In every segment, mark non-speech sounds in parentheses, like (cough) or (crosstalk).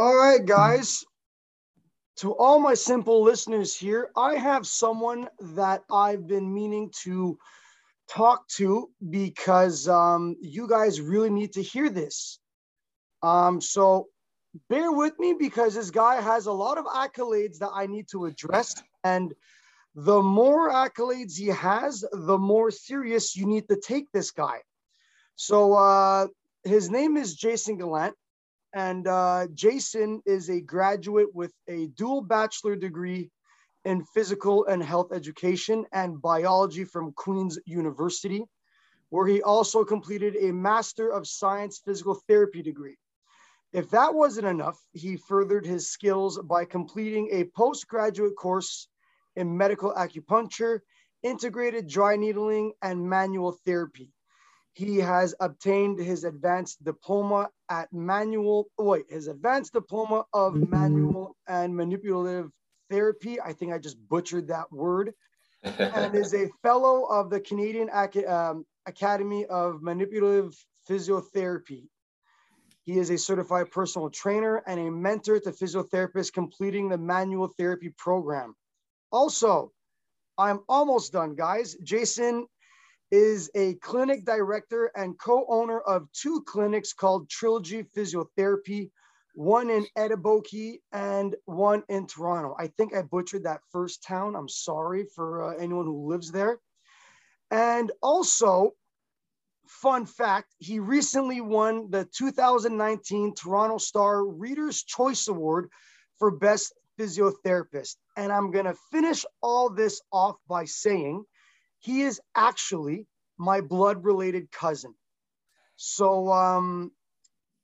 All right, guys. To all my simple listeners here, I have someone that I've been meaning to talk to because um, you guys really need to hear this. Um, so bear with me because this guy has a lot of accolades that I need to address. And the more accolades he has, the more serious you need to take this guy. So uh, his name is Jason Gallant. And uh, Jason is a graduate with a dual bachelor degree in physical and health education and biology from Queen's University, where he also completed a Master of Science Physical Therapy degree. If that wasn't enough, he furthered his skills by completing a postgraduate course in medical acupuncture, integrated dry needling, and manual therapy. He has obtained his advanced diploma at manual, wait, his advanced diploma of manual and manipulative therapy. I think I just butchered that word. and is a (laughs) fellow of the Canadian um, Academy of Manipulative Physiotherapy. He is a certified personal trainer and a mentor to physiotherapists completing the manual therapy program. Also, I'm almost done, guys. Jason is a clinic director and co-owner of two clinics called Trilogy Physiotherapy, one in Etiboki and one in Toronto. I think I butchered that first town. I'm sorry for uh, anyone who lives there. And also, fun fact, he recently won the 2019 Toronto Star Reader's Choice Award for Best Physiotherapist. And I'm going to finish all this off by saying he is actually my blood related cousin. So, um,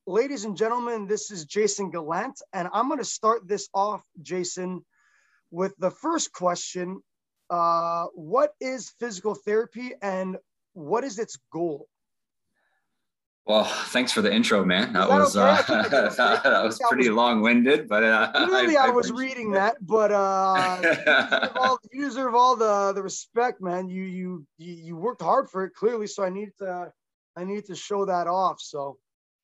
ladies and gentlemen, this is Jason Gallant, and I'm going to start this off, Jason, with the first question uh, What is physical therapy and what is its goal? Well, thanks for the intro, man. That, that was okay? uh, that, (laughs) that, was pretty long-winded, but uh, really, (laughs) I, I, was reading that. But uh, you, deserve (laughs) all, you deserve all the the respect, man. You you you worked hard for it, clearly. So I need to I need to show that off. So.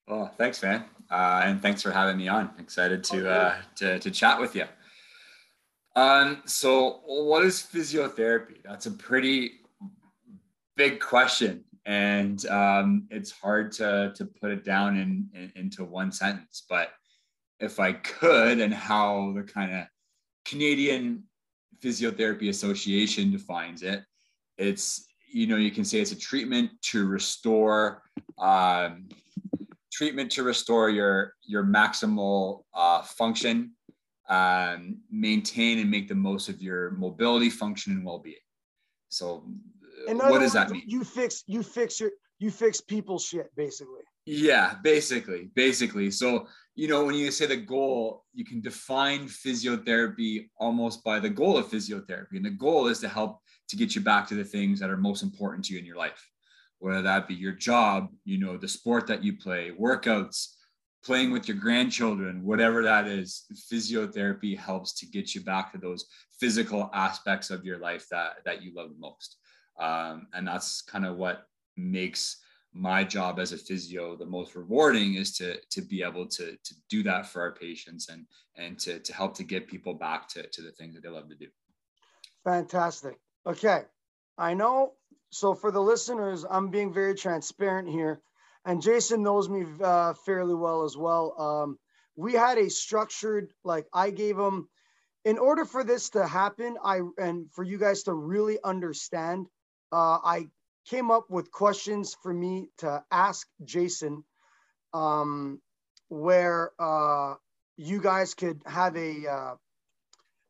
Well, thanks, man, uh, and thanks for having me on. Excited to okay. uh, to to chat with you. Um, so what is physiotherapy? That's a pretty big question and um, it's hard to to put it down in, in, into one sentence. But if I could, and how the kind of Canadian Physiotherapy Association defines it, it's you know you can say it's a treatment to restore um, treatment to restore your your maximal uh, function, um, maintain and make the most of your mobility, function, and well-being. So in what does that mean? You fix you fix your you fix people's shit basically. Yeah, basically, basically. So you know when you say the goal, you can define physiotherapy almost by the goal of physiotherapy, and the goal is to help to get you back to the things that are most important to you in your life, whether that be your job, you know, the sport that you play, workouts, playing with your grandchildren, whatever that is, physiotherapy helps to get you back to those physical aspects of your life that that you love the most. Um, and that's kind of what makes my job as a physio the most rewarding is to to be able to to do that for our patients and and to to help to get people back to to the things that they love to do. Fantastic. Okay. I know so for the listeners i'm being very transparent here and jason knows me uh, fairly well as well. Um, we had a structured like i gave him in order for this to happen i and for you guys to really understand uh, I came up with questions for me to ask Jason, um, where uh, you guys could have a uh,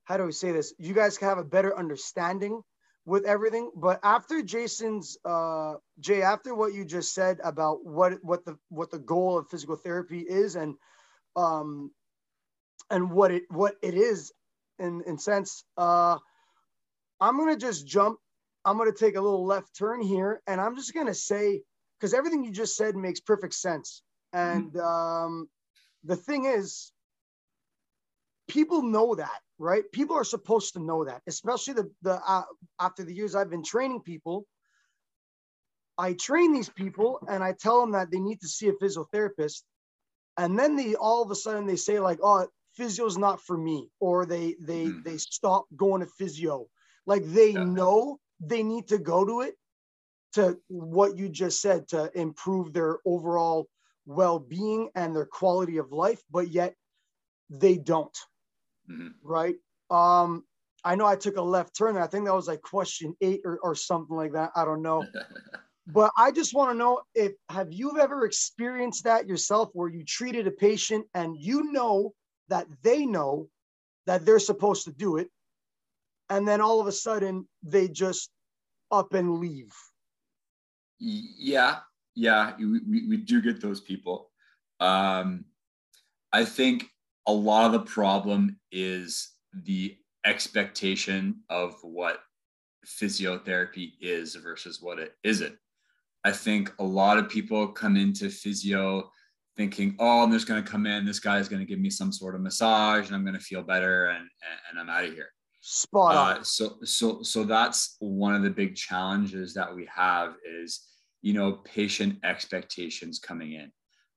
how do we say this? You guys can have a better understanding with everything. But after Jason's uh, Jay, after what you just said about what what the what the goal of physical therapy is and um, and what it what it is in in sense, uh, I'm gonna just jump I'm going to take a little left turn here, and I'm just going to say because everything you just said makes perfect sense. And um, the thing is, people know that, right? People are supposed to know that, especially the the uh, after the years I've been training people. I train these people and I tell them that they need to see a physiotherapist. and then they all of a sudden they say like oh physio's not for me or they they mm. they stop going to physio like they yeah. know they need to go to it to what you just said to improve their overall well-being and their quality of life but yet they don't mm-hmm. right um i know i took a left turn i think that was like question eight or, or something like that i don't know (laughs) but i just want to know if have you ever experienced that yourself where you treated a patient and you know that they know that they're supposed to do it and then all of a sudden they just up and leave yeah yeah we, we do get those people um, i think a lot of the problem is the expectation of what physiotherapy is versus what it isn't i think a lot of people come into physio thinking, oh, I'm just going to come in. This guy is going to give me some sort of massage, and I'm going to feel better, and and I'm out of here. Spot on. Uh, so so so that's one of the big challenges that we have is you know patient expectations coming in.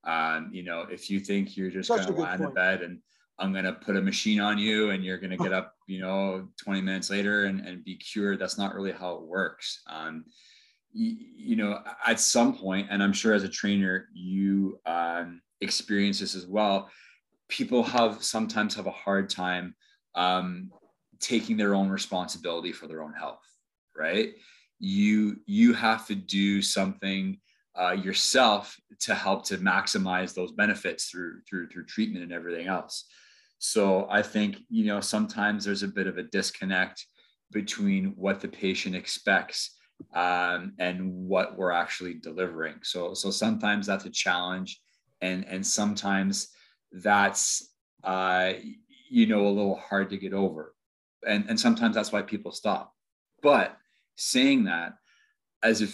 Um, you know, if you think you're just going to lie in the bed and I'm going to put a machine on you and you're going to get up, you know, 20 minutes later and, and be cured. That's not really how it works. Um, you, know, at some point, and I'm sure as a trainer, you um, experience this as well. People have sometimes have a hard time um, taking their own responsibility for their own health, right? You you have to do something uh, yourself to help to maximize those benefits through through through treatment and everything else. So I think you know sometimes there's a bit of a disconnect between what the patient expects um, and what we're actually delivering. So, so sometimes that's a challenge, and and sometimes that's uh, you know a little hard to get over, and and sometimes that's why people stop. But saying that, as a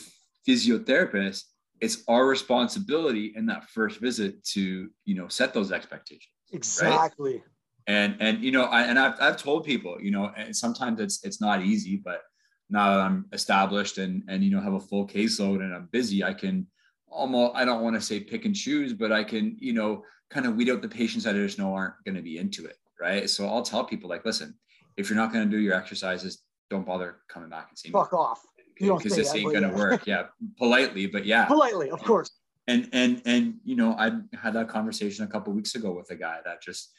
physiotherapist, it's our responsibility in that first visit to you know set those expectations. Exactly. Right? And and you know, I, and I've I've told people, you know, and sometimes it's it's not easy, but now that I'm established and and you know have a full caseload and I'm busy, I can almost I don't want to say pick and choose, but I can you know kind of weed out the patients that I just know aren't going to be into it, right? So I'll tell people like, listen, if you're not going to do your exercises, don't bother coming back and seeing Fuck me. off. Because this ain't going to work. Yeah, politely, but yeah, politely, of course. And and and you know, I had that conversation a couple weeks ago with a guy that just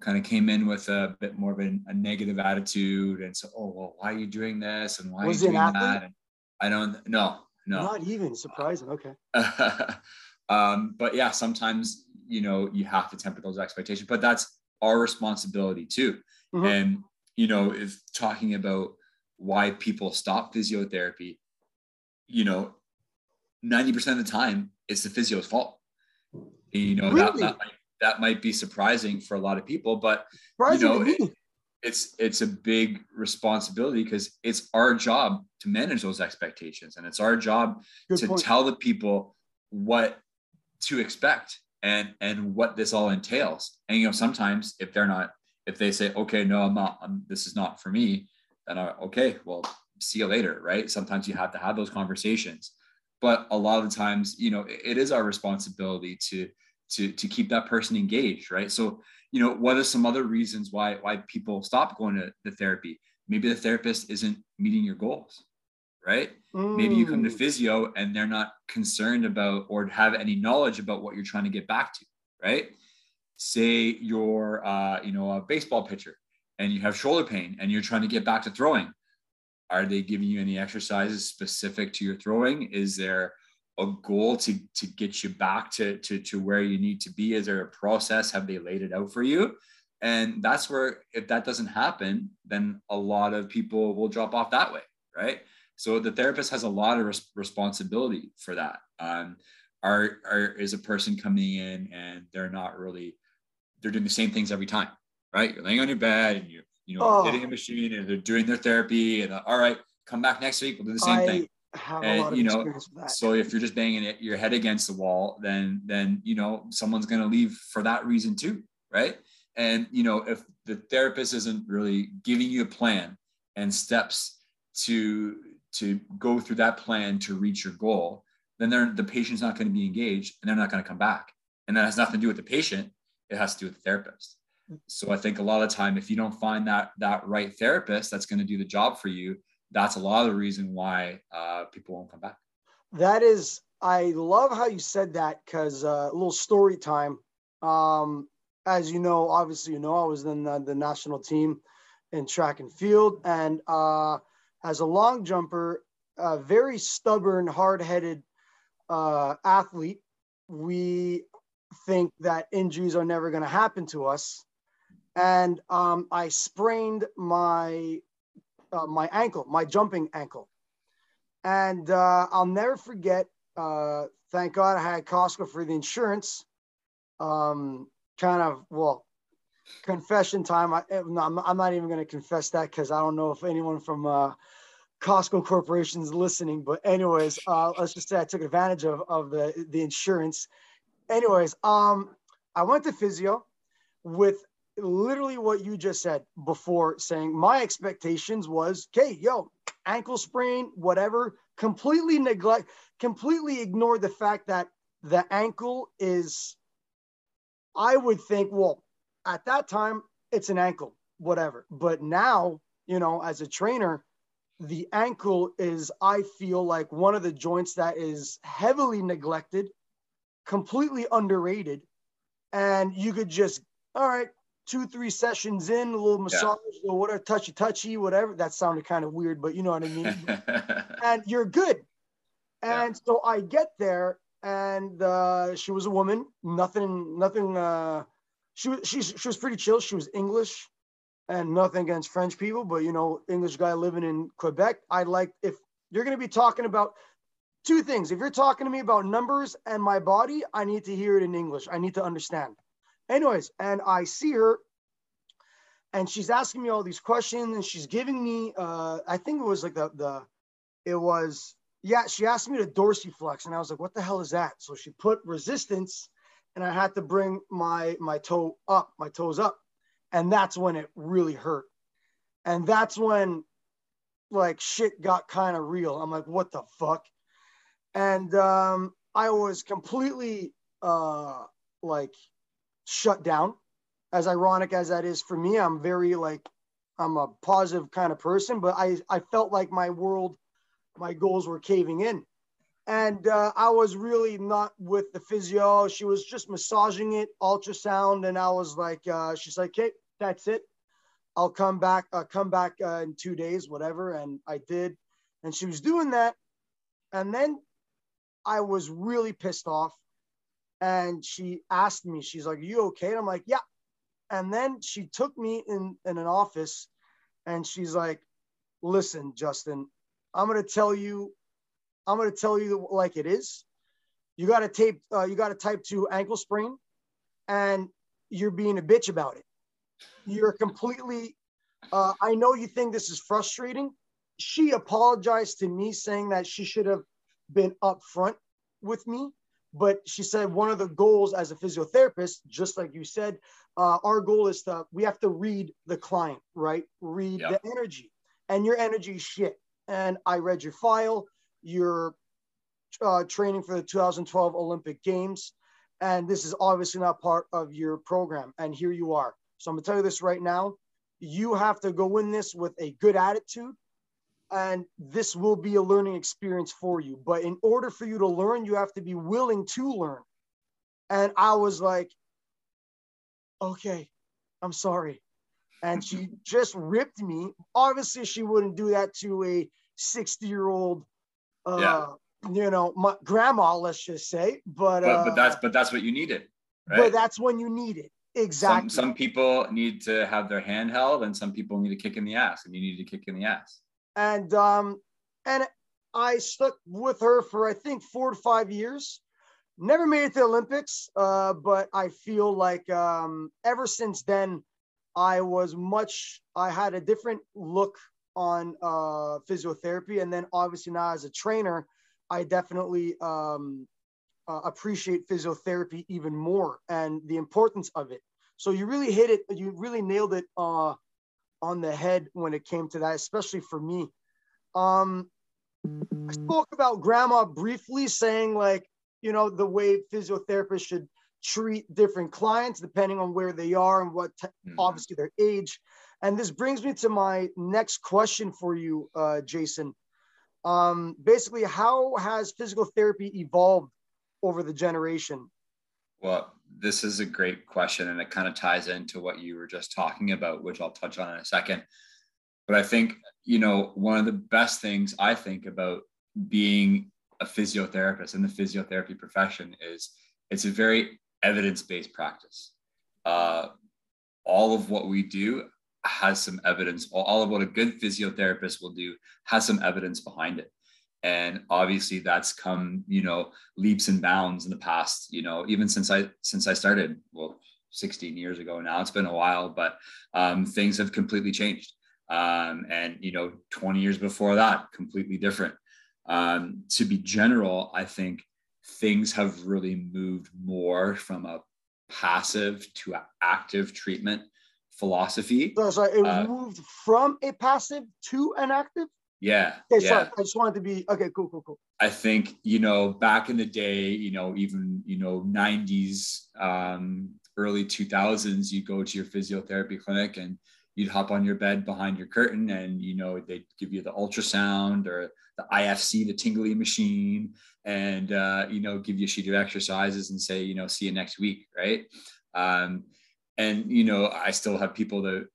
kind of came in with a bit more of a, a negative attitude and so oh well why are you doing this and why was are you doing that and i don't no no not even surprising okay (laughs) um, but yeah sometimes you know you have to temper those expectations but that's our responsibility too mm-hmm. and you know if talking about why people stop physiotherapy you know 90% of the time it's the physio's fault you know really? that, that might that might be surprising for a lot of people, but you know, it, it's it's a big responsibility because it's our job to manage those expectations, and it's our job Good to point. tell the people what to expect and and what this all entails. And you know, sometimes if they're not, if they say, okay, no, I'm not, I'm, this is not for me, then I, okay, well, see you later, right? Sometimes you have to have those conversations, but a lot of the times, you know, it, it is our responsibility to to to keep that person engaged right so you know what are some other reasons why why people stop going to the therapy maybe the therapist isn't meeting your goals right mm. maybe you come to mm. physio and they're not concerned about or have any knowledge about what you're trying to get back to right say you're uh, you know a baseball pitcher and you have shoulder pain and you're trying to get back to throwing are they giving you any exercises specific to your throwing is there a goal to to get you back to to to where you need to be? Is there a process? Have they laid it out for you? And that's where if that doesn't happen, then a lot of people will drop off that way, right? So the therapist has a lot of res- responsibility for that. Um, are, are is a person coming in and they're not really they're doing the same things every time, right? You're laying on your bed and you're you know oh. hitting a machine and they're doing their therapy and uh, all right, come back next week, we'll do the same I, thing and, a lot of you know, experience with that. So if you're just banging it, your head against the wall, then then you know someone's going to leave for that reason too, right? And you know if the therapist isn't really giving you a plan and steps to to go through that plan to reach your goal, then they're, the patient's not going to be engaged and they're not going to come back. and that has nothing to do with the patient. It has to do with the therapist. So I think a lot of the time, if you don't find that that right therapist that's going to do the job for you, that's a lot of the reason why uh, people won't come back. That is, I love how you said that because uh, a little story time. Um, as you know, obviously, you know, I was in the, the national team in track and field, and uh, as a long jumper, a very stubborn, hard-headed uh, athlete, we think that injuries are never going to happen to us. And um, I sprained my uh, my ankle, my jumping ankle, and uh, I'll never forget. Uh, thank God I had Costco for the insurance. Um, kind of well, confession time. I, I'm, I'm not even going to confess that because I don't know if anyone from uh, Costco Corporation is listening. But anyways, uh, let's just say I took advantage of, of the, the insurance. Anyways, um, I went to physio with literally what you just said before saying my expectations was, okay, yo, ankle sprain, whatever, completely neglect, completely ignore the fact that the ankle is, I would think, well, at that time, it's an ankle, whatever. But now, you know, as a trainer, the ankle is, I feel like one of the joints that is heavily neglected, completely underrated. And you could just, all right, two, three sessions in, a little massage, yeah. or whatever, touchy, touchy, whatever. That sounded kind of weird, but you know what I mean? (laughs) and you're good. And yeah. so I get there, and uh, she was a woman, nothing, nothing, uh, she was, she, she was pretty chill. She was English and nothing against French people, but you know, English guy living in Quebec. I like if you're going to be talking about two things. If you're talking to me about numbers and my body, I need to hear it in English. I need to understand. Anyways, and I see her and she's asking me all these questions and she's giving me uh I think it was like the the it was yeah, she asked me to dorsiflex and I was like, what the hell is that? So she put resistance and I had to bring my my toe up, my toes up and that's when it really hurt and that's when like shit got kind of real i'm like what the fuck and um i was completely uh like shut down as ironic as that is for me i'm very like i'm a positive kind of person but i i felt like my world my goals were caving in and uh, I was really not with the physio. She was just massaging it, ultrasound, and I was like, uh, she's like, "Okay, that's it. I'll come back. Uh, come back uh, in two days, whatever." And I did, and she was doing that, and then I was really pissed off, and she asked me, she's like, "Are you okay?" And I'm like, "Yeah." And then she took me in in an office, and she's like, "Listen, Justin, I'm gonna tell you I'm going to tell you like it is. You got to tape, uh, you got to type two ankle sprain, and you're being a bitch about it. You're completely. Uh, I know you think this is frustrating. She apologized to me, saying that she should have been upfront with me. But she said one of the goals as a physiotherapist, just like you said, uh, our goal is to we have to read the client, right? Read yep. the energy, and your energy is shit. And I read your file you're uh, training for the 2012 Olympic Games, and this is obviously not part of your program. And here you are. So I'm gonna tell you this right now. You have to go in this with a good attitude, and this will be a learning experience for you. But in order for you to learn, you have to be willing to learn. And I was like, okay, I'm sorry. And she (laughs) just ripped me. Obviously, she wouldn't do that to a 60 year old uh, yeah. you know, my grandma, let's just say. But, but, uh, but that's but that's what you needed. Right? But that's when you need it. Exactly. Some, some people need to have their hand held, and some people need a kick in the ass, and you need to kick in the ass. And um, and I stuck with her for I think four to five years. Never made it to the Olympics, uh, but I feel like um, ever since then, I was much. I had a different look on uh, physiotherapy. And then obviously now as a trainer, I definitely um, uh, appreciate physiotherapy even more and the importance of it. So you really hit it, you really nailed it uh, on the head when it came to that, especially for me. Um, I spoke about grandma briefly saying like, you know, the way physiotherapists should treat different clients depending on where they are and what t- mm-hmm. obviously their age. And this brings me to my next question for you, uh, Jason. Um, basically, how has physical therapy evolved over the generation? Well, this is a great question, and it kind of ties into what you were just talking about, which I'll touch on in a second. But I think, you know, one of the best things I think about being a physiotherapist in the physiotherapy profession is it's a very evidence-based practice. Uh, all of what we do has some evidence. All of what a good physiotherapist will do has some evidence behind it. And obviously that's come, you know, leaps and bounds in the past, you know, even since I since I started, well, 16 years ago now. It's been a while, but um, things have completely changed. Um, and you know, 20 years before that, completely different. Um, to be general, I think things have really moved more from a passive to an active treatment philosophy. So, sorry, it uh, moved from a passive to an active? Yeah. Okay, yeah. sorry. I just wanted to be okay, cool, cool, cool. I think, you know, back in the day, you know, even, you know, 90s, um, early 2000s, you go to your physiotherapy clinic and you'd hop on your bed behind your curtain and, you know, they'd give you the ultrasound or the IFC, the tingly machine, and uh, you know, give you a sheet of exercises and say, you know, see you next week, right? Um, and you know, I still have people that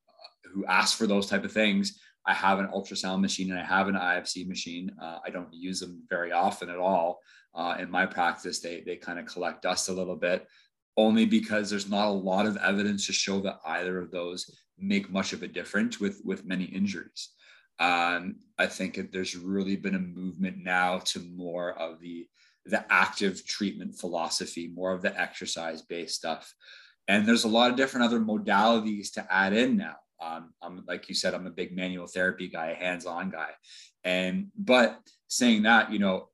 who ask for those type of things. I have an ultrasound machine and I have an IFC machine. Uh, I don't use them very often at all. Uh, in my practice, they they kind of collect dust a little bit, only because there's not a lot of evidence to show that either of those make much of a difference with with many injuries. Um, I think there's really been a movement now to more of the the active treatment philosophy, more of the exercise based stuff. And there's a lot of different other modalities to add in now. Um, I'm like you said, I'm a big manual therapy guy, a hands-on guy. And but saying that, you know,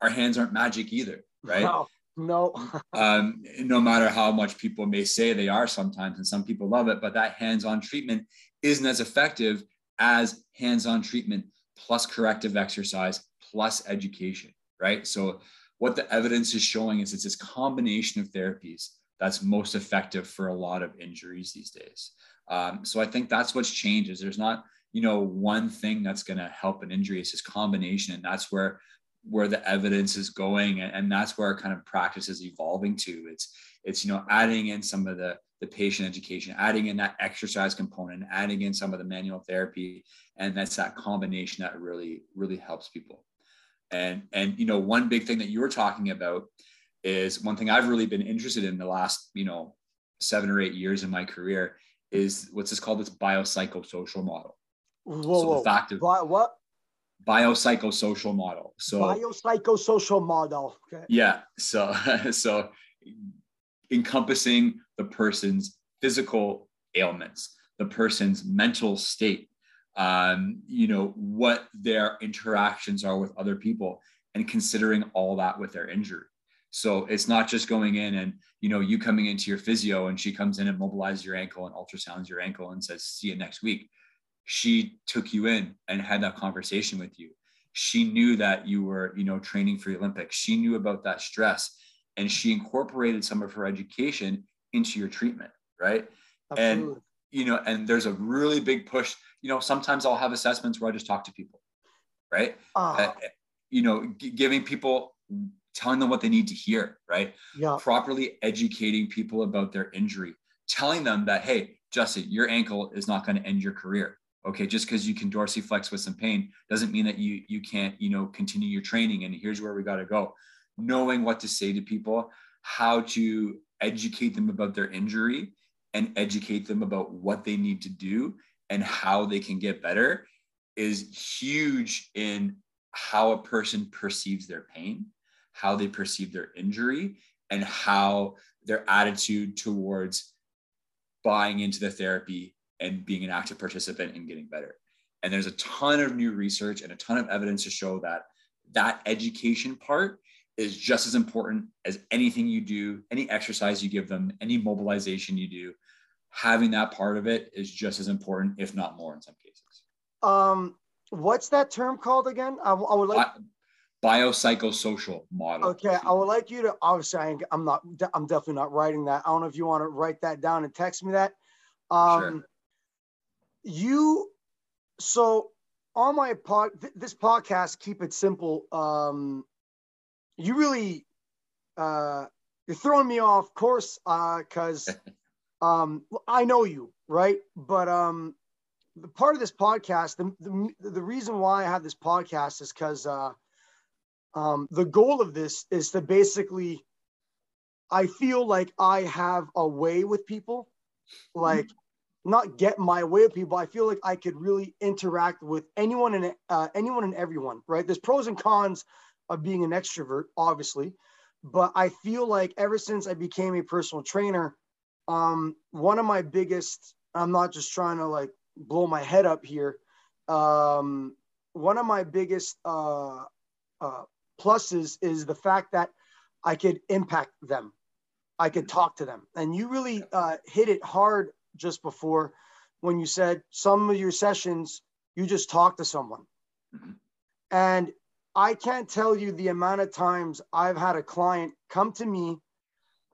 our hands aren't magic either, right? No, no. (laughs) um, no matter how much people may say they are sometimes, and some people love it, but that hands-on treatment isn't as effective as hands-on treatment plus corrective exercise plus education, right? So what the evidence is showing is it's this combination of therapies that's most effective for a lot of injuries these days. Um, so I think that's what's changed is there's not, you know, one thing that's going to help an injury. It's this combination. And that's where, where the evidence is going. And, and that's where our kind of practice is evolving to. It's, it's, you know, adding in some of the, the patient education, adding in that exercise component, adding in some of the manual therapy. And that's that combination that really, really helps people. And, and, you know, one big thing that you were talking about is one thing I've really been interested in the last, you know, seven or eight years in my career is what's this called? This biopsychosocial model. Whoa, so whoa. the fact of Bi- what? Biopsychosocial model. So biopsychosocial model. Okay. Yeah. So (laughs) so encompassing the person's physical ailments, the person's mental state, um, you know, what their interactions are with other people, and considering all that with their injury. So it's not just going in and, you know, you coming into your physio and she comes in and mobilizes your ankle and ultrasounds your ankle and says, see you next week. She took you in and had that conversation with you. She knew that you were, you know, training for the Olympics. She knew about that stress and she incorporated some of her education into your treatment right Absolutely. and you know and there's a really big push you know sometimes i'll have assessments where i just talk to people right uh, uh, you know g- giving people telling them what they need to hear right? Yeah. Properly educating people about their injury. Telling them that hey justin your ankle is not going to end your career okay? Just because you can dorsiflex with some pain doesn't mean that you you can't you know continue your training and here's where we got to go. Knowing what to say to people, how to educate them about their injury and educate them about what they need to do and how they can get better is huge in how a person perceives their pain, how they perceive their injury, and how their attitude towards buying into the therapy and being an active participant and getting better. And there's a ton of new research and a ton of evidence to show that that education part is just as important as anything you do, any exercise you give them, any mobilization you do. Having that part of it is just as important, if not more, in some cases. Um, what's that term called again? I, I would like biopsychosocial model. Okay, I would like you to obviously I, am not I'm definitely not writing that. I don't know if you want to write that down and text me that. Um, sure. You so on my pod th- this podcast keep it simple. Um, you really uh, you're throwing me off course because uh, (laughs) um, I know you right, but um, the part of this podcast the the, the reason why I have this podcast is because uh, um, the goal of this is to basically, I feel like I have a way with people, like not get my way with people. I feel like I could really interact with anyone and uh, anyone and everyone. Right? There's pros and cons of being an extrovert, obviously, but I feel like ever since I became a personal trainer, um, one of my biggest. I'm not just trying to like blow my head up here. Um, one of my biggest uh, uh, pluses is the fact that I could impact them. I could talk to them. And you really uh, hit it hard just before when you said some of your sessions, you just talk to someone. Mm-hmm. And I can't tell you the amount of times I've had a client come to me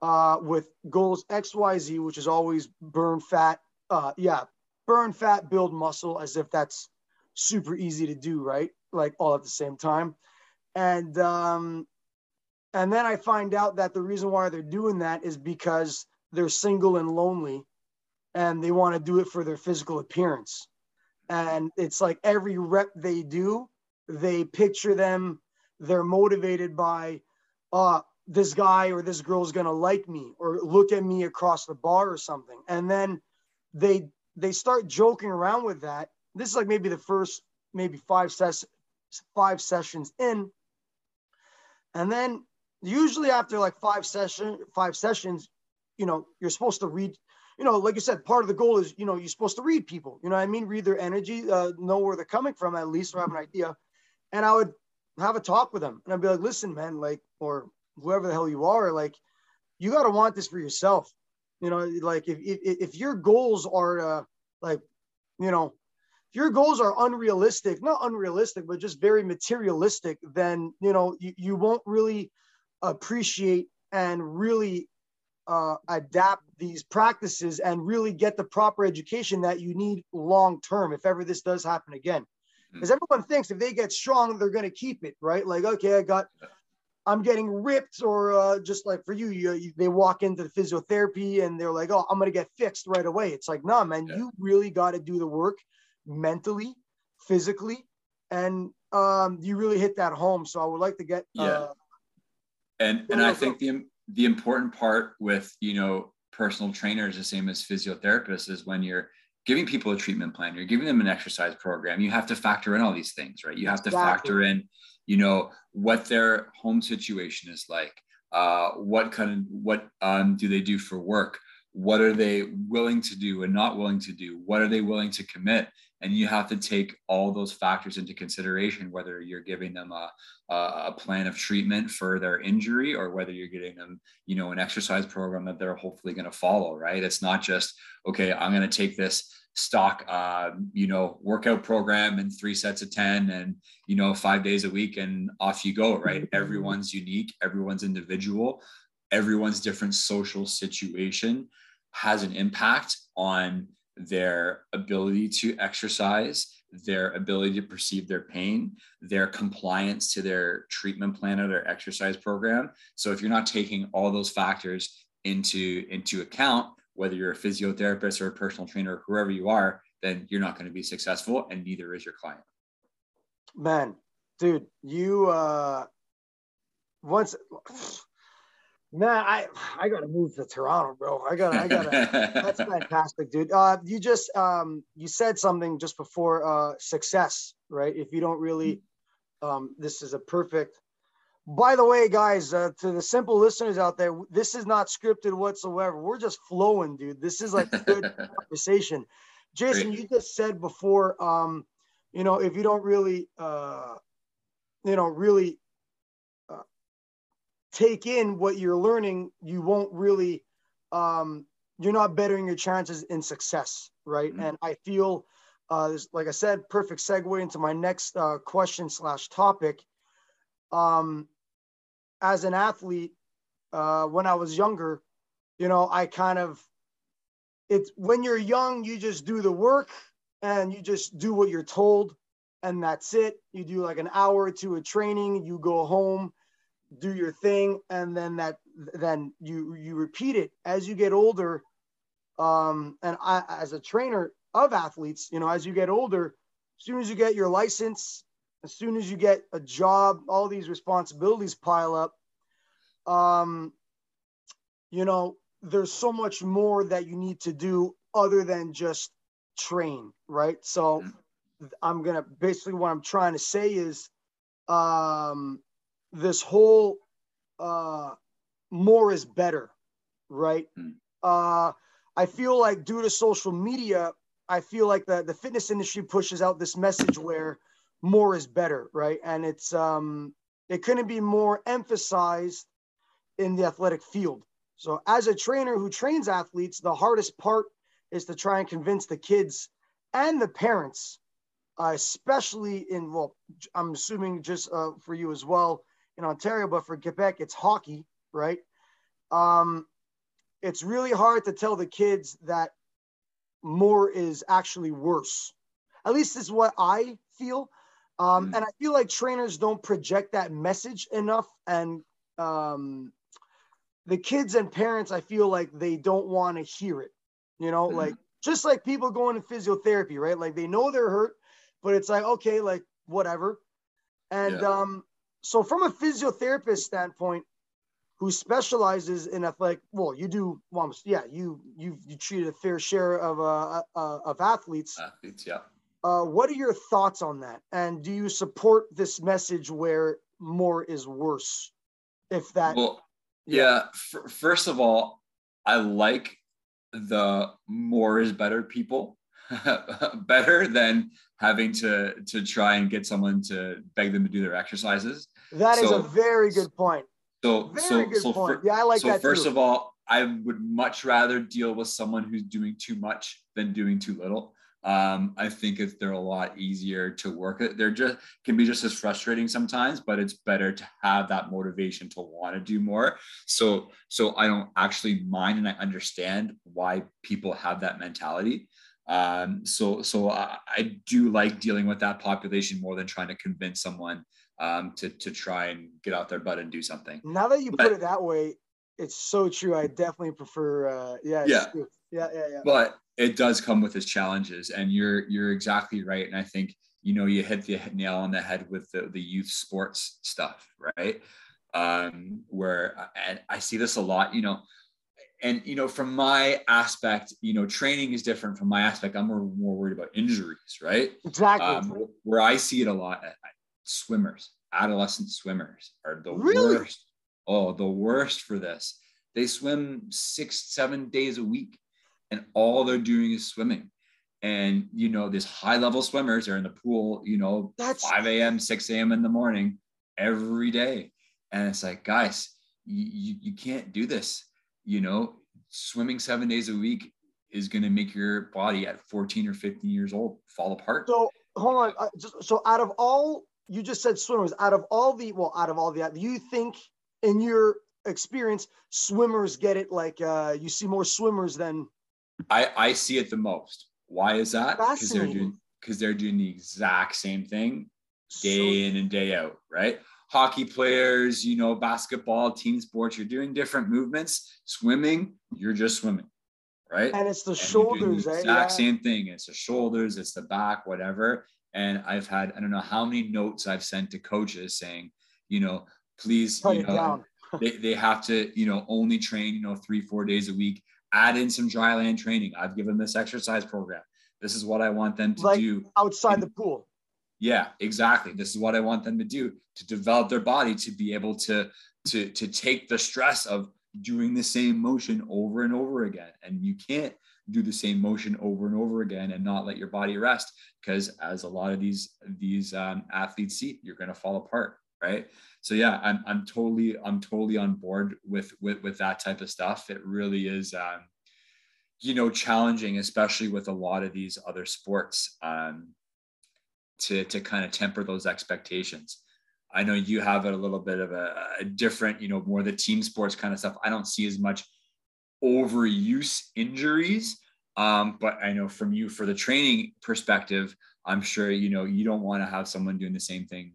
uh, with goals XYZ, which is always burn fat. Uh, yeah, burn fat, build muscle, as if that's super easy to do, right? Like all at the same time and um, and then I find out that the reason why they're doing that is because they're single and lonely, and they want to do it for their physical appearance. And it's like every rep they do, they picture them. They're motivated by, uh, this guy or this girl's gonna like me or look at me across the bar or something. And then they they start joking around with that. This is like maybe the first maybe five ses- five sessions in and then usually after like five session, five sessions, you know, you're supposed to read, you know, like you said, part of the goal is, you know, you're supposed to read people, you know I mean? Read their energy, uh, know where they're coming from at least, or have an idea. And I would have a talk with them and I'd be like, listen, man, like, or whoever the hell you are, like, you got to want this for yourself. You know, like if, if, if your goals are uh, like, you know, your goals are unrealistic, not unrealistic, but just very materialistic, then you know you, you won't really appreciate and really uh, adapt these practices and really get the proper education that you need long term if ever this does happen again. Because mm-hmm. everyone thinks if they get strong, they're going to keep it, right? Like, okay, I got, I'm getting ripped, or uh, just like for you, you, you, they walk into the physiotherapy and they're like, oh, I'm going to get fixed right away. It's like, nah, man, yeah. you really got to do the work mentally, physically, and um, you really hit that home. So I would like to get yeah. Uh, and and I think the the important part with you know personal trainers, the same as physiotherapists, is when you're giving people a treatment plan, you're giving them an exercise program. You have to factor in all these things, right? You have to factor in, you know, what their home situation is like. Uh, what kind of what um, do they do for work? What are they willing to do and not willing to do? What are they willing to commit? And you have to take all those factors into consideration whether you're giving them a, a plan of treatment for their injury or whether you're getting them you know an exercise program that they're hopefully going to follow right it's not just okay i'm going to take this stock uh, you know workout program and three sets of 10 and you know five days a week and off you go right mm-hmm. everyone's unique everyone's individual everyone's different social situation has an impact on their ability to exercise, their ability to perceive their pain, their compliance to their treatment plan or their exercise program. So if you're not taking all those factors into into account, whether you're a physiotherapist or a personal trainer or whoever you are, then you're not going to be successful and neither is your client. Man, dude, you uh once Man, I I gotta move to Toronto, bro. I gotta I gotta. that's (laughs) fantastic, dude. Uh, you just um you said something just before uh success, right? If you don't really, um, this is a perfect. By the way, guys, uh, to the simple listeners out there, this is not scripted whatsoever. We're just flowing, dude. This is like good (laughs) conversation. Jason, you just said before, um, you know, if you don't really, uh, you know, really take in what you're learning, you won't really, um, you're not bettering your chances in success, right? Mm-hmm. And I feel, uh, like I said, perfect segue into my next uh, question slash topic. um, as an athlete, uh, when I was younger, you know, I kind of, it's when you're young, you just do the work and you just do what you're told and that's it. You do like an hour or two of training, you go home, do your thing, and then that then you you repeat it as you get older. Um, and I, as a trainer of athletes, you know, as you get older, as soon as you get your license, as soon as you get a job, all these responsibilities pile up. Um, you know, there's so much more that you need to do other than just train, right? So I'm gonna basically what I'm trying to say is um, this whole uh, more is better, right? Mm. Uh, I feel like due to social media, I feel like the, the fitness industry pushes out this message where more is better, right? And it's um, it couldn't be more emphasized in the athletic field. So as a trainer who trains athletes, the hardest part is to try and convince the kids and the parents uh, especially in well, I'm assuming just uh, for you as well in Ontario, but for Quebec, it's hockey, right? Um, it's really hard to tell the kids that more is actually worse. At least is what I feel. Um, mm-hmm. And I feel like trainers don't project that message enough. And um, the kids and parents, I feel like they don't want to hear it. You know, mm-hmm. like just like people going to physiotherapy, right? Like they know they're hurt, but it's like okay like whatever and yeah. um so from a physiotherapist standpoint who specializes in athletic well you do well yeah you you you treated a fair share of uh, uh of athletes athletes yeah uh what are your thoughts on that and do you support this message where more is worse if that well yeah, yeah. F- first of all i like the more is better people (laughs) better than having to to try and get someone to beg them to do their exercises. That so, is a very good point. So very so good so point. For, yeah, I like so that. So first too. of all, I would much rather deal with someone who's doing too much than doing too little. Um, I think it's they're a lot easier to work. They're just can be just as frustrating sometimes, but it's better to have that motivation to want to do more. So so I don't actually mind and I understand why people have that mentality. Um, so so I, I, do like dealing with that population more than trying to convince someone um, to to try and get out their butt and do something. Now that you but, put it that way, it's so true. I definitely prefer. Uh, yeah, yeah, yeah, yeah, yeah. But it does come with its challenges, and you're you're exactly right. And I think you know you hit the nail on the head with the the youth sports stuff, right? Um, where and I see this a lot. You know, and you know from my aspect you know training is different from my aspect i'm more, more worried about injuries right exactly um, where i see it a lot swimmers adolescent swimmers are the really? worst oh the worst for this they swim six seven days a week and all they're doing is swimming and you know these high level swimmers are in the pool you know That's... 5 a.m 6 a.m in the morning every day and it's like guys you, you, can't do this you know, swimming seven days a week is going to make your body at 14 or 15 years old fall apart. So hold on. Uh, just, so out of all, you just said swimmers, out of all the, well, out of all the, you think in your experience, swimmers get it like uh, you see more swimmers than. I, I see it the most. Why is that? Because they're doing, because they're doing the exact same thing day so, in and day out, right? hockey players, you know, basketball, team sports, you're doing different movements. Swimming, you're just swimming, right? And it's the and shoulders, the eh? exact yeah. same thing. It's the shoulders, it's the back, whatever. And I've had, I don't know how many notes I've sent to coaches saying, you know, please, Cut you know, they, they have to, you know, only train, you know, three, four days a week, add in some dry land training. I've given this exercise program. This is what I want them to like do outside and, the pool. Yeah, exactly. This is what I want them to do to develop their body to be able to to to take the stress of doing the same motion over and over again. And you can't do the same motion over and over again and not let your body rest because as a lot of these these um, athletes see, you're going to fall apart, right? So yeah, I'm I'm totally I'm totally on board with with with that type of stuff. It really is. Um, you know challenging especially with a lot of these other sports um, to to kind of temper those expectations I know you have a little bit of a, a different, you know, more the team sports kind of stuff. I don't see as much overuse injuries. Um, but I know from you for the training perspective, I'm sure you know you don't want to have someone doing the same thing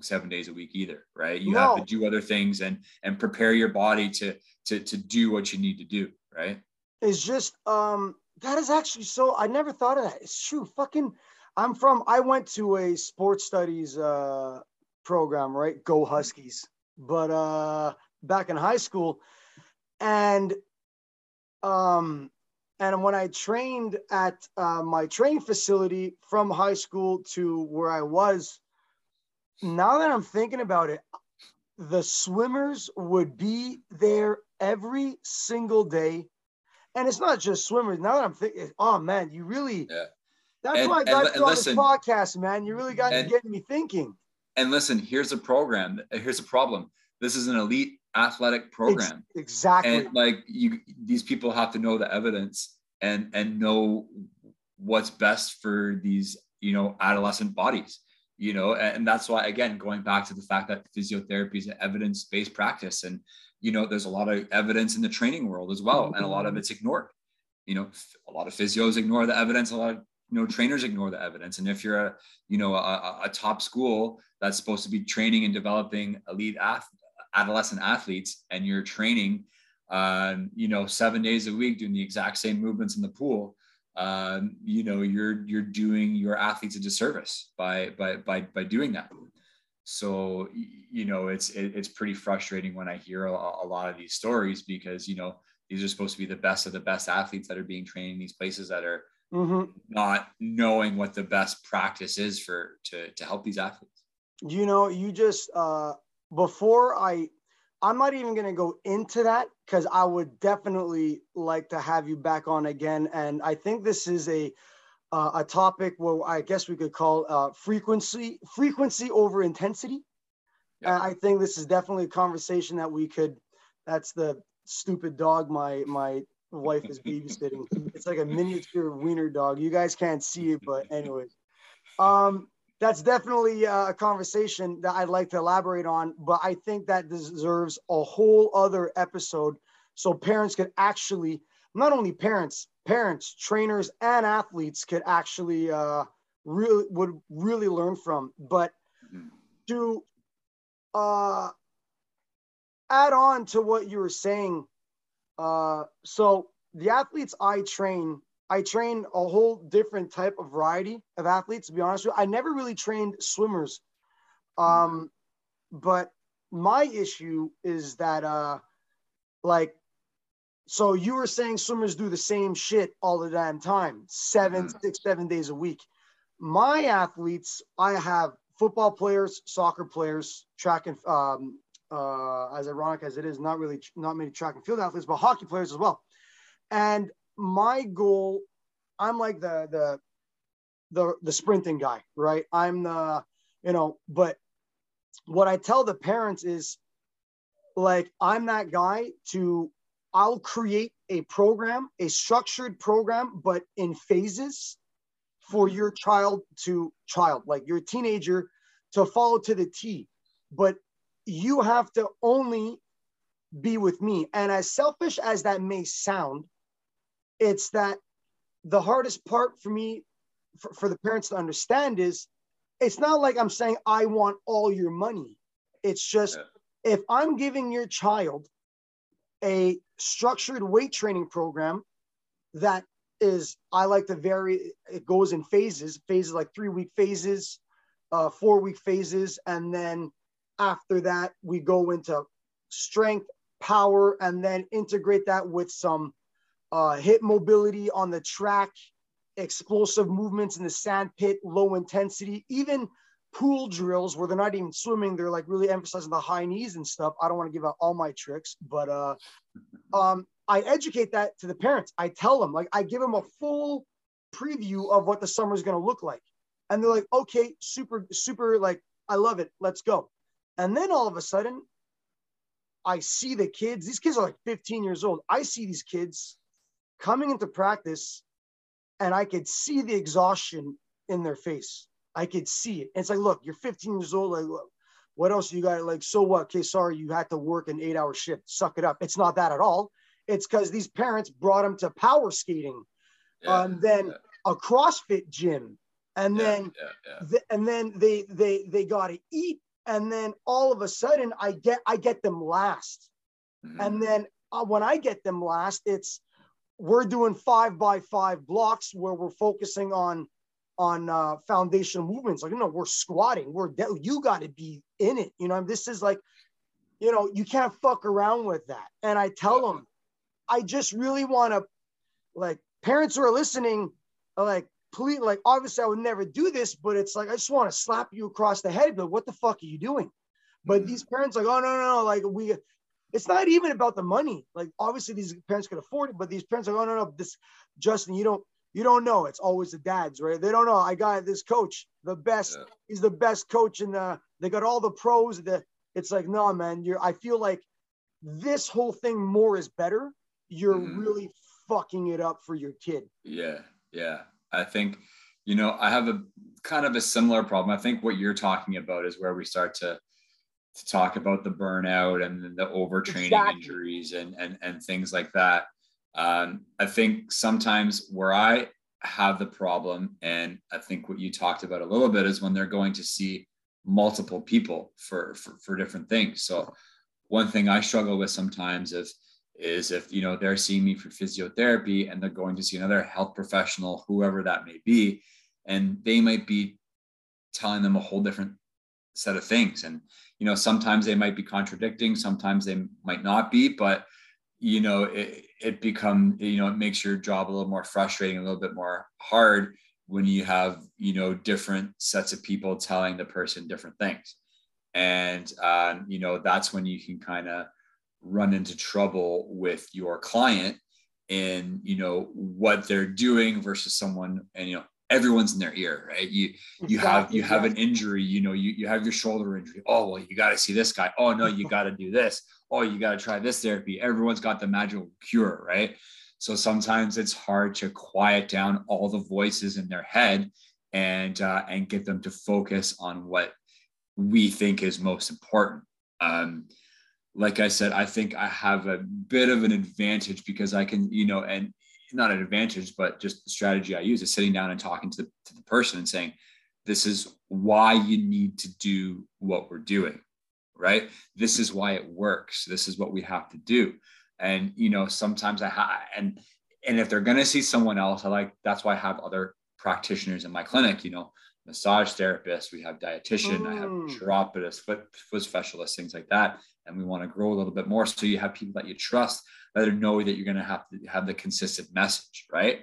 seven days a week either, right? You no. have to do other things and and prepare your body to to to do what you need to do, right? It's just um that is actually so I never thought of that. It's true. Fucking I'm from I went to a sports studies uh program, right? Go Huskies. But uh back in high school and um and when I trained at uh, my training facility from high school to where I was, now that I'm thinking about it, the swimmers would be there every single day. And it's not just swimmers. Now that I'm thinking, oh man, you really, yeah. that's and, why I got and, you on listen, this podcast, man. You really got and, to get me thinking. And listen, here's a program. Here's a problem. This is an elite athletic program. exactly. And like you, these people have to know the evidence and and know what's best for these you know adolescent bodies you know and that's why again going back to the fact that physiotherapy is an evidence-based practice and you know there's a lot of evidence in the training world as well and a lot of it's ignored you know a lot of physios ignore the evidence a lot of you know trainers ignore the evidence and if you're a you know a, a top school that's supposed to be training and developing elite ath- adolescent athletes and you're training um, you know seven days a week doing the exact same movements in the pool um, you know you're you're doing your athletes a disservice by by by by doing that so you know it's it, it's pretty frustrating when i hear a, a, lot of these stories because you know these are supposed to be the best of the best athletes that are being trained in these places that are mm-hmm. not knowing what the best practice is for to to help these athletes you know you just uh before i i'm not even going to go into that because i would definitely like to have you back on again and i think this is a uh, a topic where I guess we could call uh, frequency frequency over intensity. Yeah. I think this is definitely a conversation that we could. That's the stupid dog my my wife is babysitting. it's like a miniature wiener dog. You guys can't see it, but anyways, um, that's definitely a conversation that I'd like to elaborate on. But I think that deserves a whole other episode, so parents could actually not only parents parents, trainers, and athletes could actually uh, really would really learn from. But to uh, add on to what you were saying, uh, so the athletes I train, I train a whole different type of variety of athletes. To be honest with you, I never really trained swimmers, um, but my issue is that uh, like so you were saying swimmers do the same shit all the damn time, 7 mm-hmm. six, seven days a week. My athletes, I have football players, soccer players, track and um, uh, as ironic as it is, not really not many track and field athletes, but hockey players as well. And my goal, I'm like the the the the sprinting guy, right? I'm the you know, but what I tell the parents is like I'm that guy to I'll create a program, a structured program, but in phases for mm-hmm. your child to child, like your teenager to follow to the T. But you have to only be with me. And as selfish as that may sound, it's that the hardest part for me, for, for the parents to understand is it's not like I'm saying I want all your money. It's just yeah. if I'm giving your child a structured weight training program that is I like to vary. It goes in phases, phases like three week phases, uh, four week phases, and then after that we go into strength, power, and then integrate that with some uh, hip mobility on the track, explosive movements in the sand pit, low intensity, even pool drills where they're not even swimming they're like really emphasizing the high knees and stuff. I don't want to give out all my tricks but uh um i educate that to the parents. I tell them like i give them a full preview of what the summer is going to look like. And they're like okay super super like i love it. Let's go. And then all of a sudden i see the kids. These kids are like 15 years old. I see these kids coming into practice and i could see the exhaustion in their face I could see it. And it's like, look, you're 15 years old. Like, what else you got? Like, so what? Okay, sorry, you had to work an eight hour shift. Suck it up. It's not that at all. It's because these parents brought them to power skating, yeah, um, then yeah. a CrossFit gym, and yeah, then th- and then they they they got to eat, and then all of a sudden I get I get them last, mm-hmm. and then uh, when I get them last, it's we're doing five by five blocks where we're focusing on on uh, foundational movements. Like, you know, we're squatting. We're de- you got to be in it. You know, this is like, you know, you can't fuck around with that. And I tell them, I just really want to, like, parents who are listening, like, please, like, obviously, I would never do this, but it's like I just want to slap you across the head. But what the fuck are you doing? But mm-hmm. these parents, like, oh no, no, no, like we. It's not even about the money. Like obviously these parents can afford it, but these parents are like, oh no, no, this Justin, you don't you don't know. It's always the dads, right? They don't know. I got this coach, the best. Yeah. He's the best coach, and the they got all the pros. The it's like, no, man. You're. I feel like this whole thing more is better. You're mm. really fucking it up for your kid. Yeah, yeah. I think, you know, I have a kind of a similar problem. I think what you're talking about is where we start to to talk about the burnout and the overtraining exactly. injuries and and and things like that. Um, I think sometimes where I have the problem, and I think what you talked about a little bit is when they're going to see multiple people for, for, for different things. So one thing I struggle with sometimes is is if you know they're seeing me for physiotherapy and they're going to see another health professional, whoever that may be, and they might be telling them a whole different set of things. And you know, sometimes they might be contradicting, sometimes they might not be, but you know, it, it become, you know, it makes your job a little more frustrating, a little bit more hard when you have, you know, different sets of people telling the person different things. And, um, you know, that's when you can kind of run into trouble with your client in, you know, what they're doing versus someone, and, you know, everyone's in their ear, right? You you have you have an injury, you know, you, you have your shoulder injury. Oh, well, you got to see this guy. Oh no, you (laughs) got to do this oh, you got to try this therapy. Everyone's got the magical cure, right? So sometimes it's hard to quiet down all the voices in their head and uh, and get them to focus on what we think is most important. Um, like I said, I think I have a bit of an advantage because I can, you know, and not an advantage, but just the strategy I use is sitting down and talking to the, to the person and saying, this is why you need to do what we're doing right? This is why it works. This is what we have to do. And you know, sometimes I have and and if they're gonna see someone else, I like that's why I have other practitioners in my clinic, you know, massage therapist, we have dietitian, mm. I have chiropodist, foot, foot specialist, things like that. And we want to grow a little bit more. So you have people that you trust that know that you're going to have to have the consistent message, right?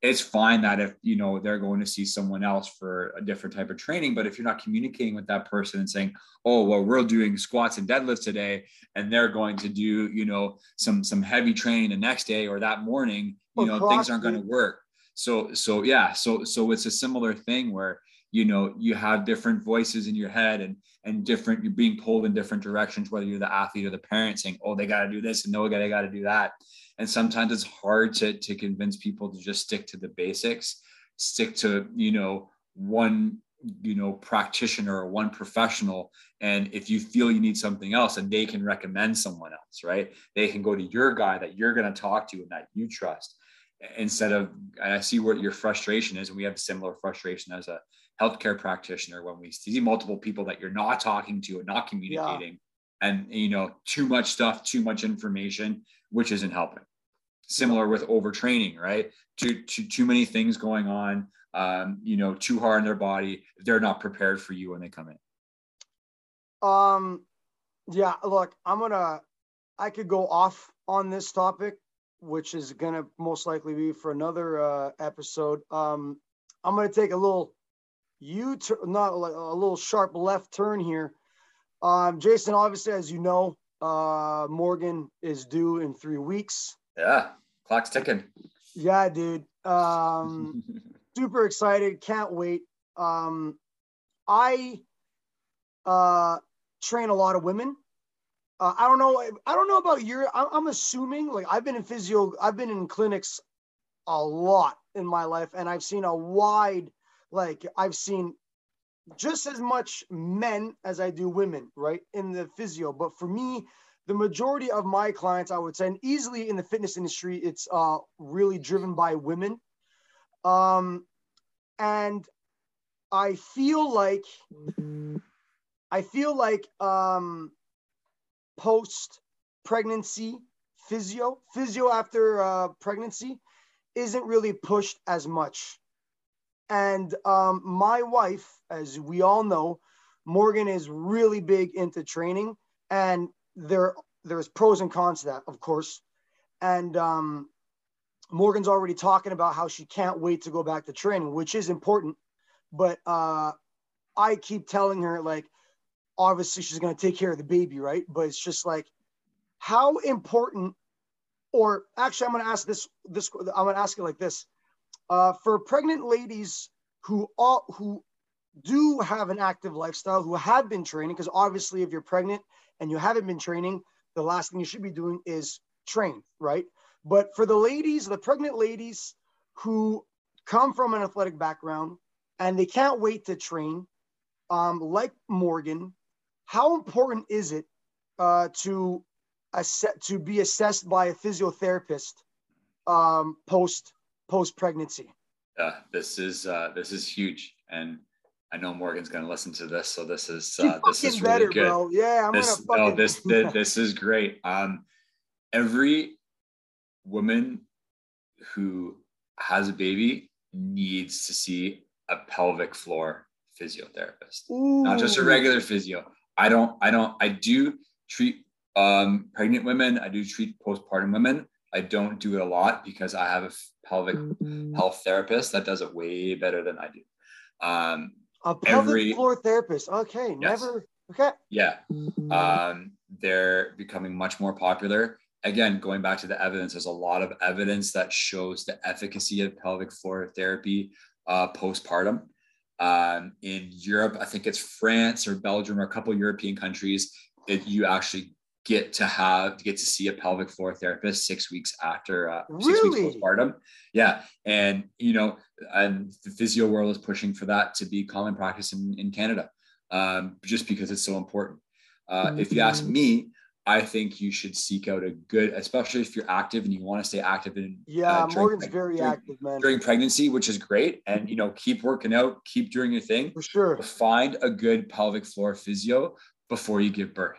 it's fine that if you know they're going to see someone else for a different type of training but if you're not communicating with that person and saying oh well we're doing squats and deadlifts today and they're going to do you know some some heavy training the next day or that morning you know things aren't going to work so so yeah so so it's a similar thing where you know you have different voices in your head and and different you're being pulled in different directions whether you're the athlete or the parent saying oh they got to do this and no they got to do that. And sometimes it's hard to to convince people to just stick to the basics stick to you know one you know practitioner or one professional. And if you feel you need something else and they can recommend someone else right? They can go to your guy that you're going to talk to and that you trust instead of i see what your frustration is and we have similar frustration as a healthcare practitioner when we see multiple people that you're not talking to and not communicating yeah. and you know too much stuff too much information which isn't helping similar with overtraining, right? Too, too, too many things going on, um, you know, too hard on their body. They're not prepared for you when they come in. Um, yeah, look, I'm going to, I could go off on this topic, which is going to most likely be for another uh, episode. Um, I'm going to take a little U turn, not like a little sharp left turn here. Um, Jason, obviously, as you know, uh, Morgan is due in three weeks. Yeah, clock's ticking. Yeah, dude. Um, (laughs) super excited. Can't wait. Um, I uh, train a lot of women. Uh, I don't know. I don't know about your. I'm assuming like I've been in physio. I've been in clinics a lot in my life, and I've seen a wide. Like I've seen just as much men as I do women, right, in the physio. But for me, the majority of my clients, I would say, and easily in the fitness industry, it's uh, really driven by women. Um, and I feel like I feel like um, post pregnancy physio, physio after uh, pregnancy, isn't really pushed as much. And um, my wife, as we all know, Morgan is really big into training, and there there's pros and cons to that, of course. And um, Morgan's already talking about how she can't wait to go back to training, which is important. But uh, I keep telling her like, obviously she's going to take care of the baby, right? But it's just like, how important, or actually, I'm going to ask this. This I'm going to ask it like this: uh, for pregnant ladies who all who do have an active lifestyle, who have been training, because obviously, if you're pregnant and you haven't been training, the last thing you should be doing is train, right? But for the ladies, the pregnant ladies who come from an athletic background and they can't wait to train, um, like Morgan, how important is it uh, to assess, to be assessed by a physiotherapist um, post post pregnancy? Yeah, this is uh, this is huge, and I know Morgan's going to listen to this, so this is uh, this is really better, good. Bro. Yeah, I'm this, gonna fucking. No, this, this (laughs) this is great. Um, every woman who has a baby needs to see a pelvic floor physiotherapist, Ooh. not just a regular physio. I don't, I don't, I do treat um, pregnant women. I do treat postpartum women. I don't do it a lot because I have a pelvic mm-hmm. health therapist that does it way better than I do. Um, a pelvic every, floor therapist. Okay, yes. never. Okay. Yeah, mm-hmm. um, they're becoming much more popular. Again, going back to the evidence, there's a lot of evidence that shows the efficacy of pelvic floor therapy uh, postpartum. Um, in Europe, I think it's France or Belgium or a couple European countries, it, you actually get to have to get to see a pelvic floor therapist six weeks after uh, really? six weeks postpartum. Yeah, and you know, and the physio world is pushing for that to be common practice in, in Canada, um, just because it's so important. Uh, mm-hmm. If you ask mm-hmm. me, I think you should seek out a good, especially if you're active and you want to stay active in. Yeah, uh, Morgan's very during, active, man. During pregnancy, which is great, and you know, keep working out, keep doing your thing. For sure. Find a good pelvic floor physio before you give birth.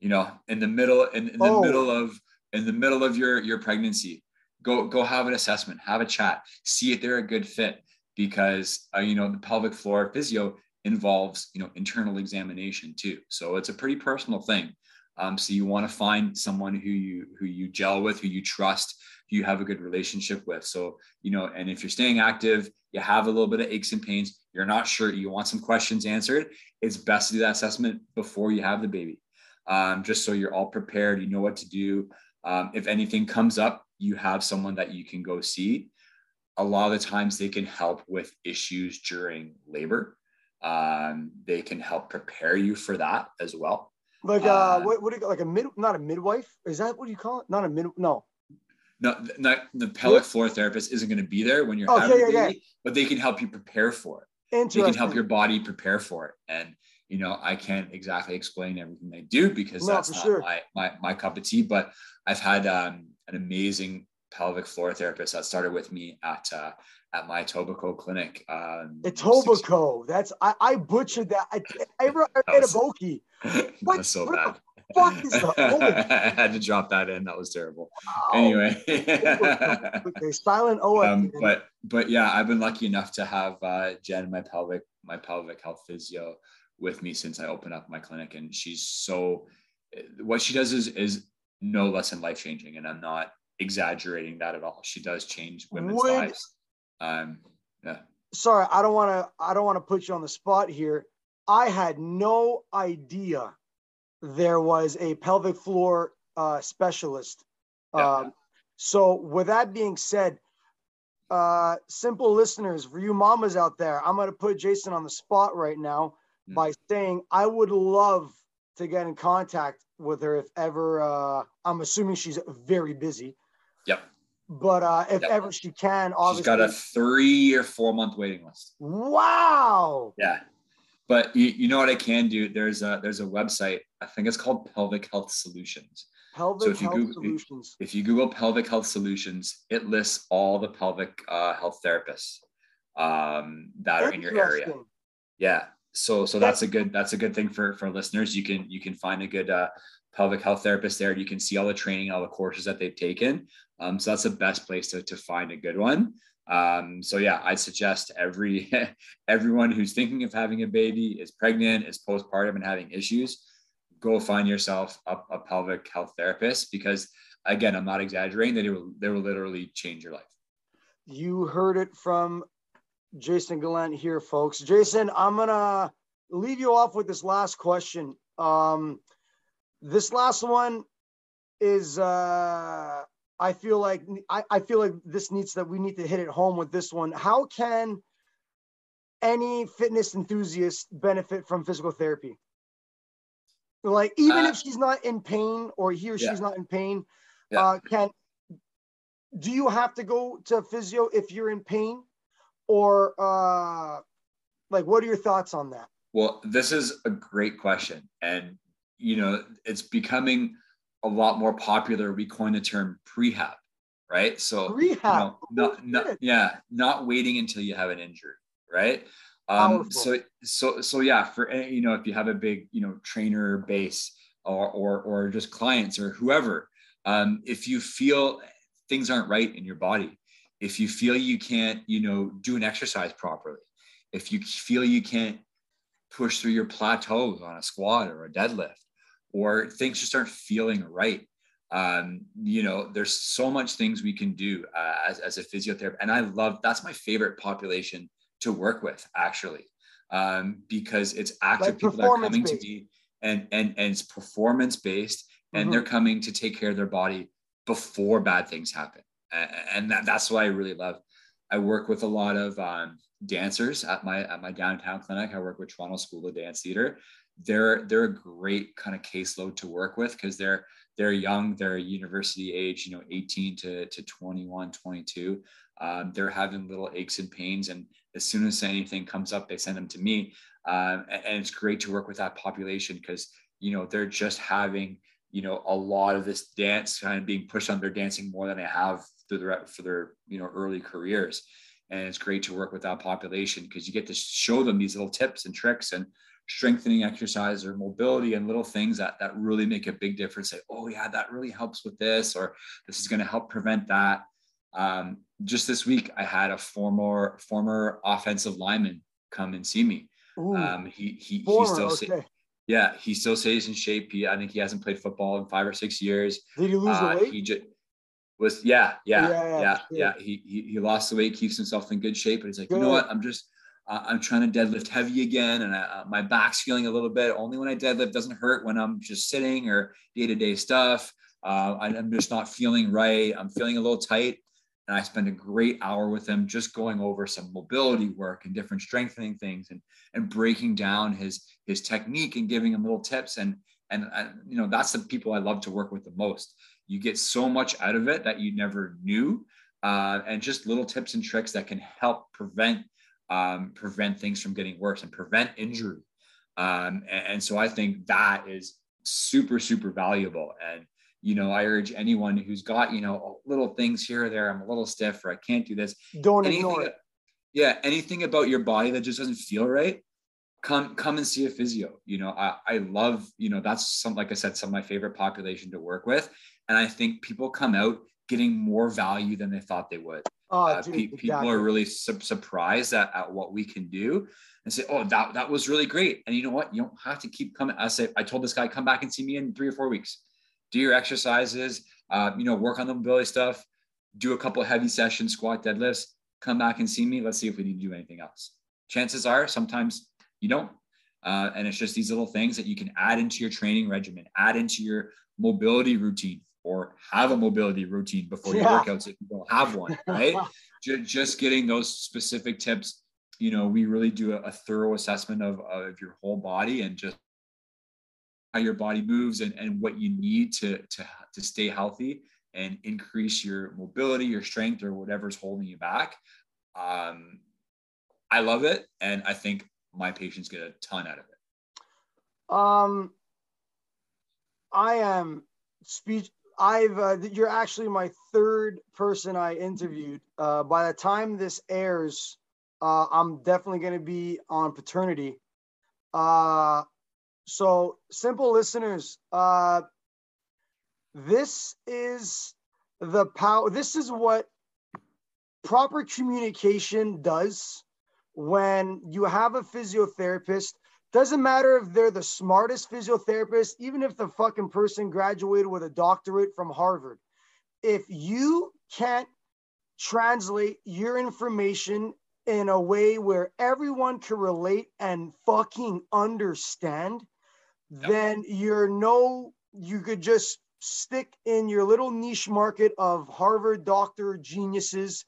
You know, in the middle, in, in the oh. middle of in the middle of your your pregnancy, go go have an assessment, have a chat, see if they're a good fit because uh, you know the pelvic floor physio involves you know internal examination too. So it's a pretty personal thing. Um, so you want to find someone who you who you gel with, who you trust, who you have a good relationship with. So you know, and if you're staying active, you have a little bit of aches and pains, you're not sure, you want some questions answered. It's best to do that assessment before you have the baby, um, just so you're all prepared. You know what to do. Um, if anything comes up, you have someone that you can go see. A lot of the times, they can help with issues during labor. Um, they can help prepare you for that as well. Like uh, uh what, what do you like a mid not a midwife? Is that what you call it? Not a mid no. No, not the pelvic floor therapist isn't going to be there when you're okay, having yeah, baby, yeah. but they can help you prepare for it. They can help your body prepare for it. And you know, I can't exactly explain everything they do because no, that's not sure. my, my my cup of tea. But I've had um, an amazing pelvic floor therapist that started with me at uh, at my Etobicoke clinic. Um, Etobicoke. That's I, I butchered that. I I, (laughs) I read a bokeh. (laughs) That's so bad. Fuck is (laughs) (laughs) I had to drop that in. That was terrible. Wow. Anyway, okay, silent O. Um, but but yeah, I've been lucky enough to have uh, Jen, my pelvic my pelvic health physio, with me since I opened up my clinic, and she's so. What she does is is no less than life changing, and I'm not exaggerating that at all. She does change women's Would, lives. Um, yeah. Sorry, I don't want to. I don't want to put you on the spot here. I had no idea there was a pelvic floor uh, specialist. Yeah. Um, so, with that being said, uh, simple listeners, for you mamas out there, I'm going to put Jason on the spot right now mm. by saying I would love to get in contact with her if ever. Uh, I'm assuming she's very busy. Yep. But uh, if yep. ever she can, obviously. She's got a three or four month waiting list. Wow. Yeah. But you, you know what I can do? There's a there's a website. I think it's called Pelvic Health Solutions. Pelvic so if you Health Google, Solutions. If you Google Pelvic Health Solutions, it lists all the pelvic uh, health therapists um, that are in your area. Yeah. So so that's a good that's a good thing for for listeners. You can you can find a good uh, pelvic health therapist there. You can see all the training, all the courses that they've taken. Um, so that's the best place to, to find a good one. Um, so yeah, I suggest every (laughs) everyone who's thinking of having a baby, is pregnant, is postpartum, and having issues, go find yourself a, a pelvic health therapist because again, I'm not exaggerating. That they will they will literally change your life. You heard it from Jason Gallant here, folks. Jason, I'm gonna leave you off with this last question. Um, this last one is uh I feel like I, I feel like this needs that we need to hit it home with this one. How can any fitness enthusiast benefit from physical therapy? Like even uh, if she's not in pain or he or yeah. she's not in pain, yeah. uh, can do you have to go to physio if you're in pain, or uh, like what are your thoughts on that? Well, this is a great question, and you know it's becoming a lot more popular. We coined the term prehab, right? So rehab, you know, not, not, yeah, not waiting until you have an injury, right? Um, so so so yeah, for you know, if you have a big you know trainer base or or or just clients or whoever, um, if you feel things aren't right in your body, if you feel you can't you know do an exercise properly, if you feel you can't push through your plateaus on a squat or a deadlift, or things just aren't feeling right um, you know there's so much things we can do uh, as, as a physiotherapist and i love that's my favorite population to work with actually um, because it's active like people that are coming based. to me and and and it's performance based and mm-hmm. they're coming to take care of their body before bad things happen and that, that's what i really love i work with a lot of um, dancers at my at my downtown clinic i work with toronto school of dance theater they're they're a great kind of caseload to work with because they're they're young they're university age you know 18 to, to 21 22 um, they're having little aches and pains and as soon as anything comes up they send them to me. Um, and, and, it's great to work with that population because you know they're just having you know a lot of this dance kind of being pushed on their dancing more than they have through their for their you know early careers. And it's great to work with that population because you get to show them these little tips and tricks and strengthening exercise or mobility and little things that that really make a big difference. Say oh yeah that really helps with this or this is going to help prevent that. Um, just this week i had a former former offensive lineman come and see me. Ooh, um, he he, former, he still okay. yeah he still stays in shape. He, i think he hasn't played football in five or six years. Did he lose uh, weight? he just was yeah yeah yeah yeah, yeah, yeah. He, he he lost the weight keeps himself in good shape but he's like good. you know what? I'm just uh, I'm trying to deadlift heavy again, and I, uh, my back's feeling a little bit. Only when I deadlift doesn't hurt when I'm just sitting or day to day stuff. Uh, I, I'm just not feeling right. I'm feeling a little tight, and I spend a great hour with him just going over some mobility work and different strengthening things, and and breaking down his his technique and giving him little tips. And and, and you know that's the people I love to work with the most. You get so much out of it that you never knew, uh, and just little tips and tricks that can help prevent um, prevent things from getting worse and prevent injury. Um, and, and, so I think that is super, super valuable. And, you know, I urge anyone who's got, you know, little things here or there, I'm a little stiff or I can't do this. Don't anything, ignore it. Yeah. Anything about your body that just doesn't feel right, come, come and see a physio. You know, I, I love, you know, that's some, like I said, some of my favorite population to work with. And I think people come out getting more value than they thought they would. Oh, uh, dude, pe- exactly. People are really su- surprised at, at what we can do and say, "Oh, that that was really great." And you know what? You don't have to keep coming. I say, I told this guy, come back and see me in three or four weeks. Do your exercises. Uh, you know, work on the mobility stuff. Do a couple heavy sessions, squat, deadlifts. Come back and see me. Let's see if we need to do anything else. Chances are, sometimes you don't. Uh, and it's just these little things that you can add into your training regimen, add into your mobility routine or have a mobility routine before your yeah. workouts if you don't have one, (laughs) right? just getting those specific tips. You know, we really do a, a thorough assessment of, of your whole body and just how your body moves and, and what you need to, to, to stay healthy and increase your mobility, your strength, or whatever's holding you back. Um, I love it. And I think my patients get a ton out of it? Um, I am speech. I've uh, you're actually my third person I interviewed. Uh, by the time this airs, uh, I'm definitely going to be on paternity. Uh, so simple listeners, uh, this is the power. This is what proper communication does when you have a physiotherapist doesn't matter if they're the smartest physiotherapist, even if the fucking person graduated with a doctorate from Harvard. If you can't translate your information in a way where everyone can relate and fucking understand, yep. then you're no, you could just stick in your little niche market of Harvard doctor geniuses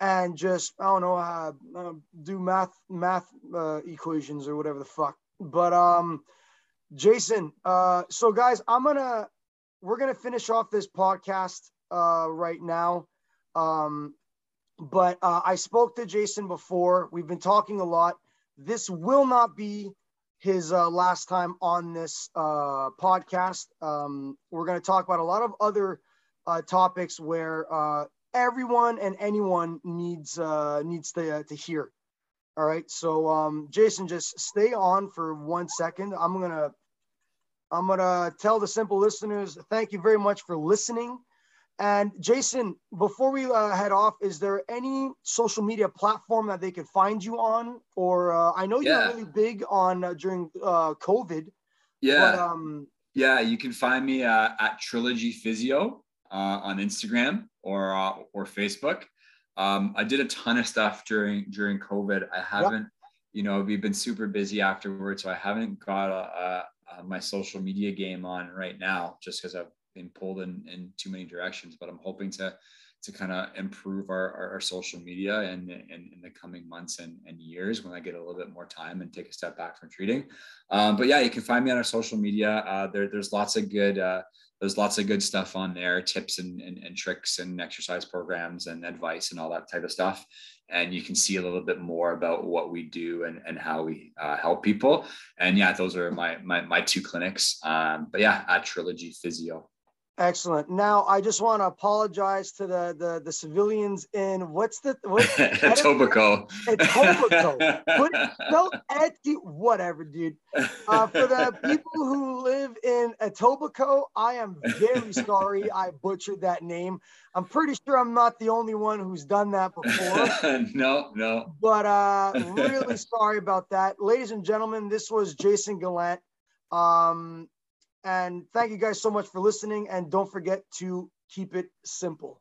and just I don't know uh, uh, do math math uh, equations or whatever the fuck. But um, Jason, uh, so guys, I'm gonna we're gonna finish off this podcast uh, right now. Um, but uh, I spoke to Jason before. We've been talking a lot. This will not be his uh, last time on this uh, podcast. Um, we're going to talk about a lot of other uh, topics where uh, everyone and anyone needs uh, needs to, uh, to hear. All right, so um, Jason, just stay on for one second. I'm gonna I'm gonna tell the simple listeners thank you very much for listening. And Jason, before we uh, head off, is there any social media platform that they could find you on? Or uh, I know you're really big on uh, during uh, COVID. Yeah. But, um, yeah, you can find me uh, at Trilogy Physio uh, on Instagram or or Facebook. Um, I did a ton of stuff during during COVID. I haven't, yep. you know, we've been super busy afterwards, so I haven't got a, a, a my social media game on right now, just because I've been pulled in in too many directions. But I'm hoping to to kind of improve our, our, our, social media in, in, in, the coming months and, and years when I get a little bit more time and take a step back from treating. Um, but yeah, you can find me on our social media. Uh, there, there's lots of good uh, there's lots of good stuff on there tips and, and, and, tricks and exercise programs and advice and all that type of stuff and you can see a little bit more about what we do and, and how we uh, help people and yeah those are my my, my two clinics um, but yeah at trilogy physio Excellent. Now, I just want to apologize to the the, the civilians in what's the what's (laughs) Etobicoke. Etobicoke. Put (laughs) spell whatever, dude. Uh, for the people who live in Etobicoke, I am very sorry (laughs) I butchered that name. I'm pretty sure I'm not the only one who's done that before. no, no. But uh, really sorry about that, ladies and gentlemen. This was Jason Gallant. Um, and thank you guys so much for listening. And don't forget to keep it simple.